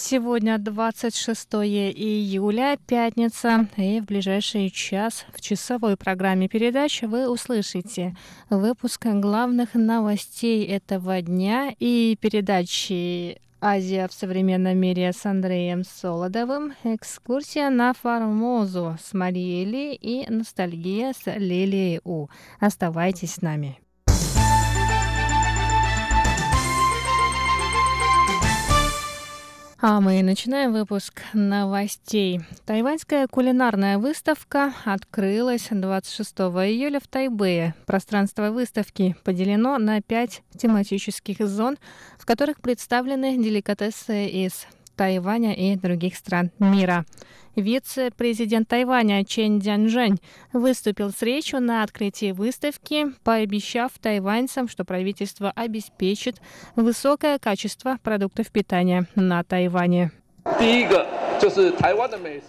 Сегодня 26 июля, пятница, и в ближайший час в часовой программе передач вы услышите выпуск главных новостей этого дня и передачи Азия в современном мире с Андреем Солодовым, экскурсия на Формозу с Марией и ностальгия с Лилией У. Оставайтесь с нами. А мы начинаем выпуск новостей. Тайваньская кулинарная выставка открылась 26 июля в Тайбэе. Пространство выставки поделено на пять тематических зон, в которых представлены деликатесы из Тайваня и других стран мира. Вице-президент Тайваня Чен Дзянжэнь выступил с речью на открытии выставки, пообещав тайваньцам, что правительство обеспечит высокое качество продуктов питания на Тайване.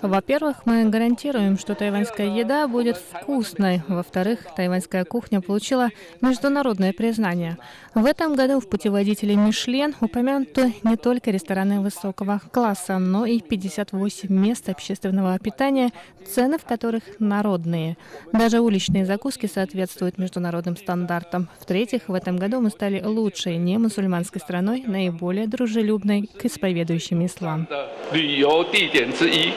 Во-первых, мы гарантируем, что тайваньская еда будет вкусной. Во-вторых, тайваньская кухня получила международное признание. В этом году в путеводителе Мишлен упомянуты не только рестораны высокого класса, но и 58 мест общественного питания, цены в которых народные. Даже уличные закуски соответствуют международным стандартам. В-третьих, в этом году мы стали лучшей не мусульманской страной, наиболее дружелюбной к исповедующим ислам. 旅游地 点之一。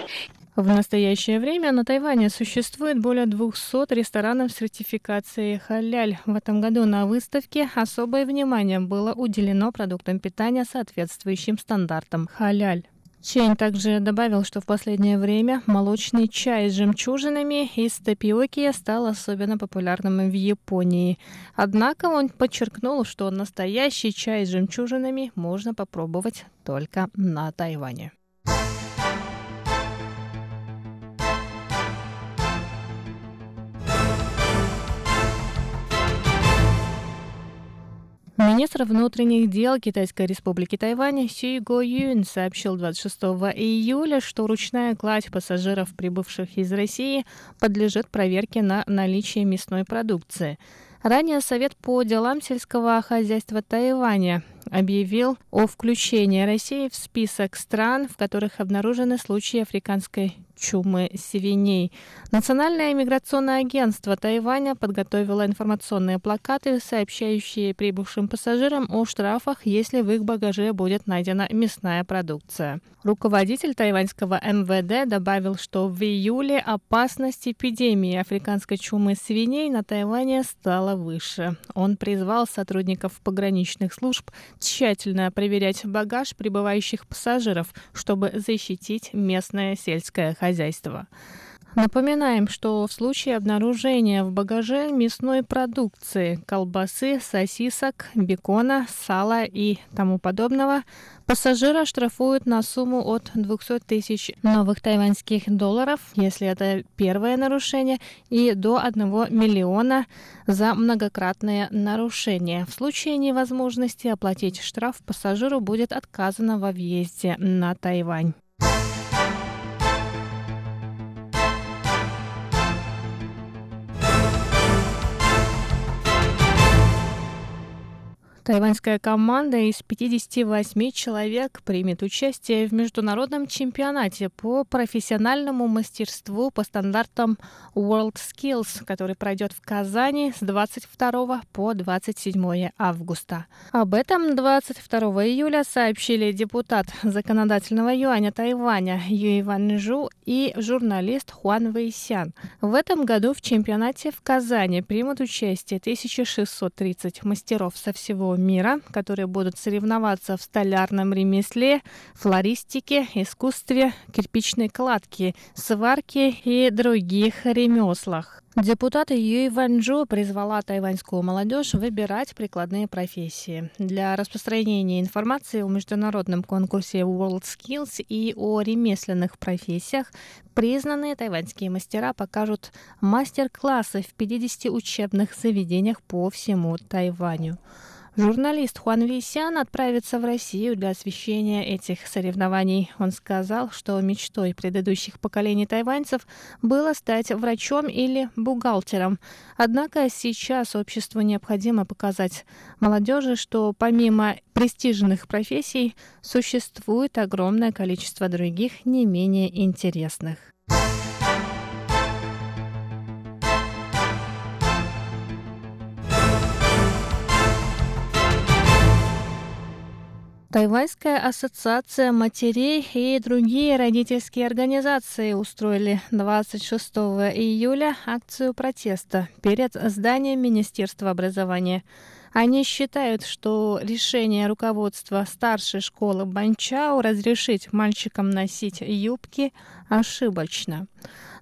В настоящее время на Тайване существует более 200 ресторанов с сертификацией халяль. В этом году на выставке особое внимание было уделено продуктам питания, соответствующим стандартам халяль. Чейн также добавил, что в последнее время молочный чай с жемчужинами из тапиоки стал особенно популярным в Японии. Однако он подчеркнул, что настоящий чай с жемчужинами можно попробовать только на Тайване. Министр внутренних дел Китайской республики Тайвань Си Го Юн сообщил 26 июля, что ручная кладь пассажиров, прибывших из России, подлежит проверке на наличие мясной продукции. Ранее Совет по делам сельского хозяйства Тайваня объявил о включении России в список стран, в которых обнаружены случаи африканской чумы свиней. Национальное миграционное агентство Тайваня подготовило информационные плакаты, сообщающие прибывшим пассажирам о штрафах, если в их багаже будет найдена мясная продукция. Руководитель тайваньского МВД добавил, что в июле опасность эпидемии африканской чумы свиней на Тайване стала выше. Он призвал сотрудников пограничных служб тщательно проверять багаж прибывающих пассажиров, чтобы защитить местное сельское хозяйство. Напоминаем, что в случае обнаружения в багаже мясной продукции, колбасы, сосисок, бекона, сала и тому подобного, пассажира штрафуют на сумму от 200 тысяч новых тайваньских долларов, если это первое нарушение, и до 1 миллиона за многократное нарушение. В случае невозможности оплатить штраф пассажиру будет отказано во въезде на Тайвань. Тайваньская команда из 58 человек примет участие в международном чемпионате по профессиональному мастерству по стандартам World Skills, который пройдет в Казани с 22 по 27 августа. Об этом 22 июля сообщили депутат законодательного юаня Тайваня Юй Ван Жу и журналист Хуан Вэйсян. В этом году в чемпионате в Казани примут участие 1630 мастеров со всего всего мира, которые будут соревноваться в столярном ремесле, флористике, искусстве, кирпичной кладке, сварке и других ремеслах. Депутат Юй Ванчжу призвала тайваньскую молодежь выбирать прикладные профессии. Для распространения информации о международном конкурсе World Skills и о ремесленных профессиях признанные тайваньские мастера покажут мастер-классы в 50 учебных заведениях по всему Тайваню. Журналист Хуан Висян отправится в Россию для освещения этих соревнований. Он сказал, что мечтой предыдущих поколений тайваньцев было стать врачом или бухгалтером. Однако сейчас обществу необходимо показать молодежи, что помимо престижных профессий существует огромное количество других не менее интересных. Тайваньская ассоциация матерей и другие родительские организации устроили 26 июля акцию протеста перед зданием Министерства образования. Они считают, что решение руководства старшей школы Банчау разрешить мальчикам носить юбки ошибочно.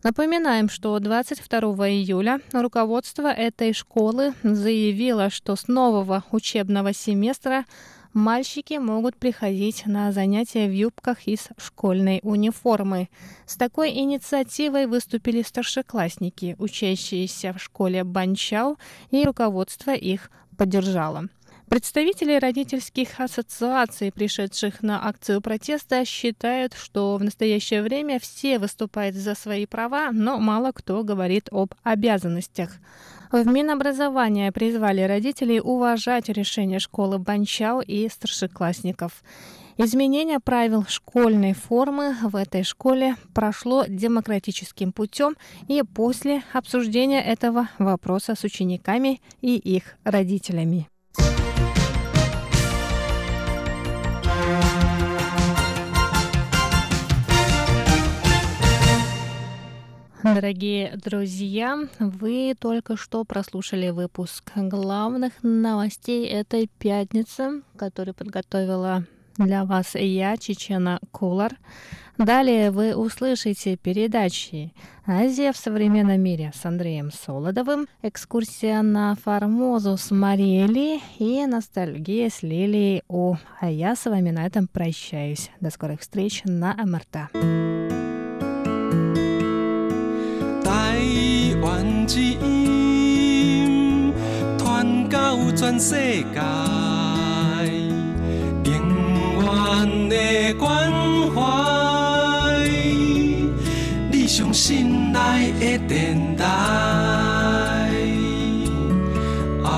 Напоминаем, что 22 июля руководство этой школы заявило, что с нового учебного семестра мальчики могут приходить на занятия в юбках из школьной униформы. С такой инициативой выступили старшеклассники, учащиеся в школе Банчау, и руководство их поддержало. Представители родительских ассоциаций, пришедших на акцию протеста, считают, что в настоящее время все выступают за свои права, но мало кто говорит об обязанностях. В Минобразование призвали родителей уважать решение школы Банчау и старшеклассников. Изменение правил школьной формы в этой школе прошло демократическим путем и после обсуждения этого вопроса с учениками и их родителями. Дорогие друзья, вы только что прослушали выпуск главных новостей этой пятницы, который подготовила для вас я, Чечена Кулар. Далее вы услышите передачи «Азия в современном мире» с Андреем Солодовым, «Экскурсия на Формозу» с Марией Ли и «Ностальгия с Лилией О». А я с вами на этом прощаюсь. До скорых встреч на МРТ. 之音传到全世界，永远的关怀，你上心内的电台。